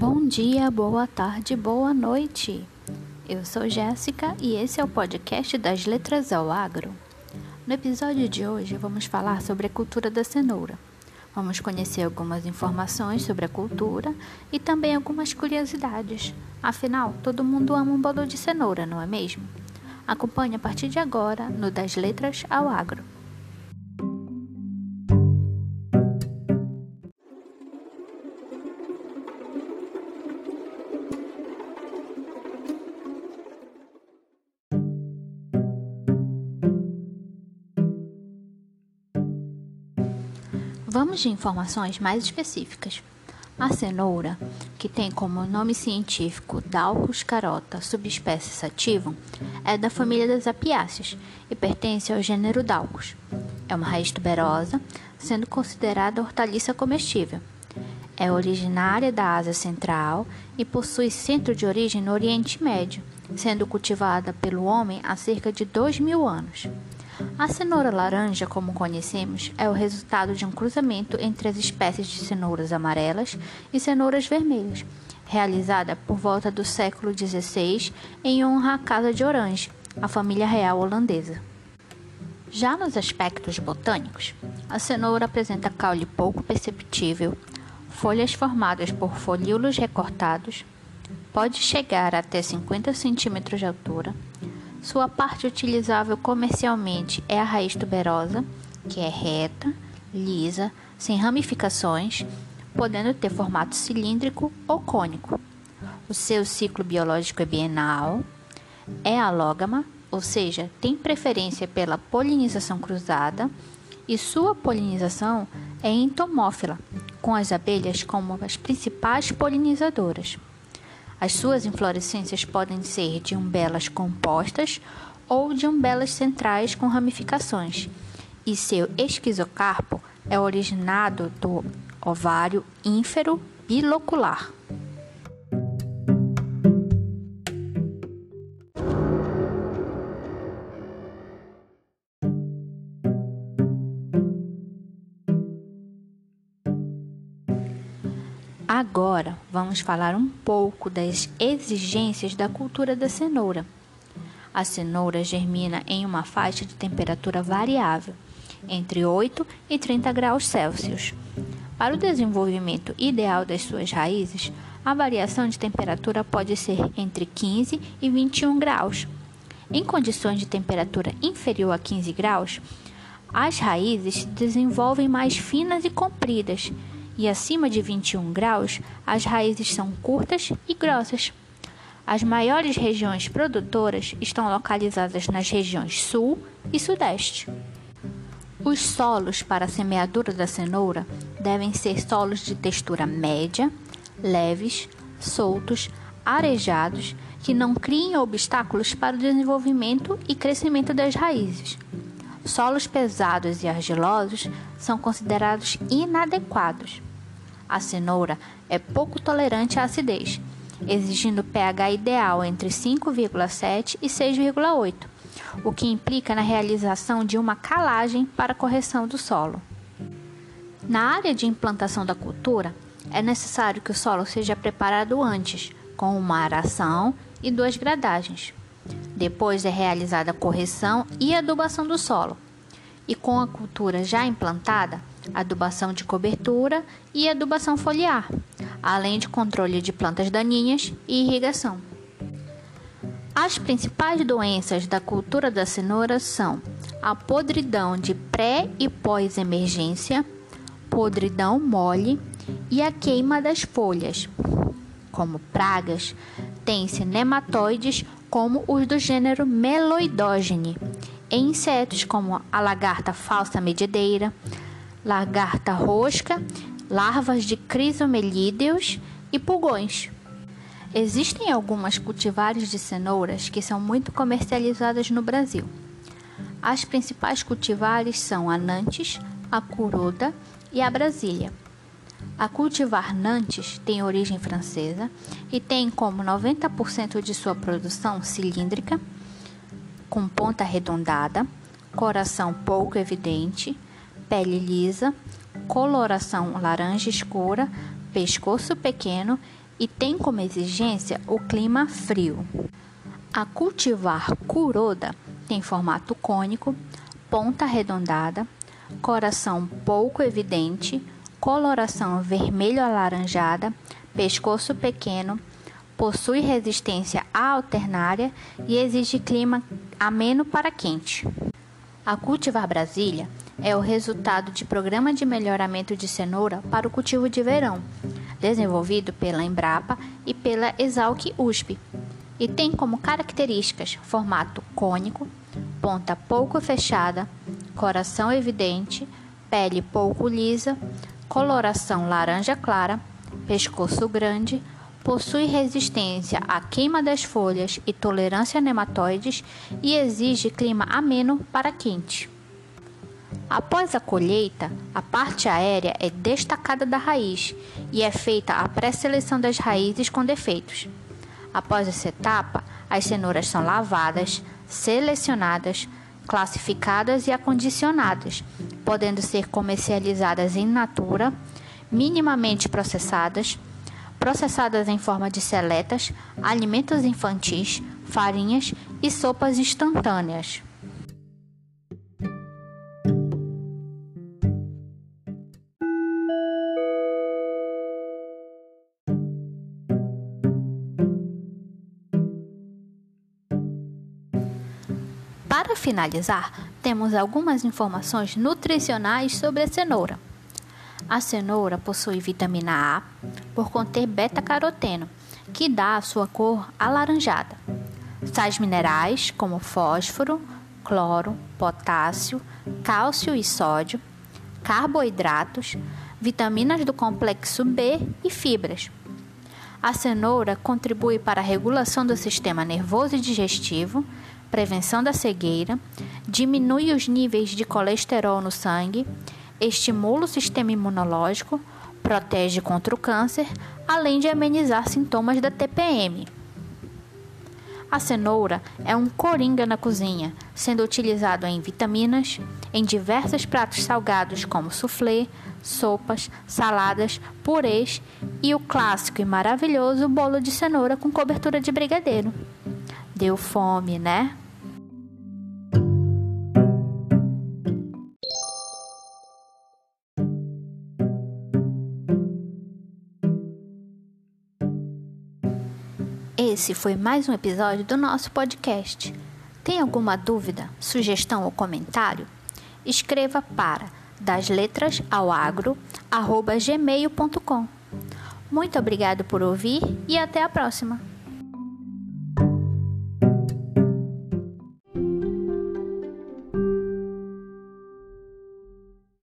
Bom dia, boa tarde, boa noite. Eu sou Jéssica e esse é o podcast das Letras ao Agro. No episódio de hoje vamos falar sobre a cultura da cenoura. Vamos conhecer algumas informações sobre a cultura e também algumas curiosidades. Afinal, todo mundo ama um bolo de cenoura, não é mesmo? Acompanhe a partir de agora no Das Letras ao Agro. Vamos de informações mais específicas. A cenoura, que tem como nome científico Daucus carota, subespécie sativum, é da família das apiáceas e pertence ao gênero Daucus. É uma raiz tuberosa, sendo considerada hortaliça comestível. É originária da Ásia Central e possui centro de origem no Oriente Médio, sendo cultivada pelo homem há cerca de dois mil anos. A cenoura laranja, como conhecemos, é o resultado de um cruzamento entre as espécies de cenouras amarelas e cenouras vermelhas, realizada por volta do século XVI em honra à Casa de Orange, a família real holandesa. Já nos aspectos botânicos, a cenoura apresenta caule pouco perceptível, folhas formadas por folíolos recortados, pode chegar até 50 centímetros de altura, sua parte utilizável comercialmente é a raiz tuberosa, que é reta, lisa, sem ramificações, podendo ter formato cilíndrico ou cônico. O seu ciclo biológico é bienal, é alógama, ou seja, tem preferência pela polinização cruzada, e sua polinização é entomófila, com as abelhas como as principais polinizadoras. As suas inflorescências podem ser de umbelas compostas ou de umbelas centrais com ramificações, e seu esquizocarpo é originado do ovário ínfero bilocular. Agora vamos falar um pouco das exigências da cultura da cenoura. A cenoura germina em uma faixa de temperatura variável, entre 8 e 30 graus Celsius. Para o desenvolvimento ideal das suas raízes, a variação de temperatura pode ser entre 15 e 21 graus. Em condições de temperatura inferior a 15 graus, as raízes se desenvolvem mais finas e compridas e acima de 21 graus, as raízes são curtas e grossas. As maiores regiões produtoras estão localizadas nas regiões sul e sudeste. Os solos para a semeadura da cenoura devem ser solos de textura média, leves, soltos, arejados, que não criem obstáculos para o desenvolvimento e crescimento das raízes. Solos pesados e argilosos são considerados inadequados. A cenoura é pouco tolerante à acidez, exigindo pH ideal entre 5,7 e 6,8, o que implica na realização de uma calagem para correção do solo. Na área de implantação da cultura, é necessário que o solo seja preparado antes, com uma aração e duas gradagens. Depois é realizada a correção e adubação do solo. E com a cultura já implantada, adubação de cobertura e adubação foliar, além de controle de plantas daninhas e irrigação. As principais doenças da cultura da cenoura são a podridão de pré e pós-emergência, podridão mole e a queima das folhas. Como pragas, tem-se nematóides como os do gênero Meloidogene, e insetos como a lagarta falsa medideira, lagarta rosca, larvas de crisomelídeos e pulgões. Existem algumas cultivares de cenouras que são muito comercializadas no Brasil. As principais cultivares são a Nantes, a Curuda e a Brasília. A cultivar Nantes tem origem francesa e tem como 90% de sua produção cilíndrica, com ponta arredondada, coração pouco evidente, pele lisa, coloração laranja escura, pescoço pequeno e tem como exigência o clima frio. A cultivar curoda tem formato cônico, ponta arredondada, coração pouco evidente, coloração vermelho-alaranjada, pescoço pequeno, possui resistência à alternária e exige clima ameno para quente. A Cultivar Brasília é o resultado de programa de melhoramento de cenoura para o cultivo de verão, desenvolvido pela Embrapa e pela Exalc USP, e tem como características formato cônico, ponta pouco fechada, coração evidente, pele pouco lisa, coloração laranja clara, pescoço grande, possui resistência à queima das folhas e tolerância a nematóides e exige clima ameno para quente. Após a colheita, a parte aérea é destacada da raiz e é feita a pré-seleção das raízes com defeitos. Após essa etapa, as cenouras são lavadas, selecionadas, classificadas e acondicionadas, podendo ser comercializadas in natura, minimamente processadas, processadas em forma de seletas, alimentos infantis, farinhas e sopas instantâneas. Finalizar, temos algumas informações nutricionais sobre a cenoura. A cenoura possui vitamina A por conter beta-caroteno, que dá a sua cor alaranjada. Sais minerais como fósforo, cloro, potássio, cálcio e sódio, carboidratos, vitaminas do complexo B e fibras. A cenoura contribui para a regulação do sistema nervoso e digestivo, prevenção da cegueira, diminui os níveis de colesterol no sangue, estimula o sistema imunológico, protege contra o câncer, além de amenizar sintomas da TPM. A cenoura é um coringa na cozinha, sendo utilizado em vitaminas, em diversos pratos salgados como soufflé, sopas, saladas, purês e o clássico e maravilhoso bolo de cenoura com cobertura de brigadeiro. Deu fome, né? Esse foi mais um episódio do nosso podcast. Tem alguma dúvida, sugestão ou comentário? Escreva para das letras ao agro, gmail.com. Muito obrigado por ouvir e até a próxima!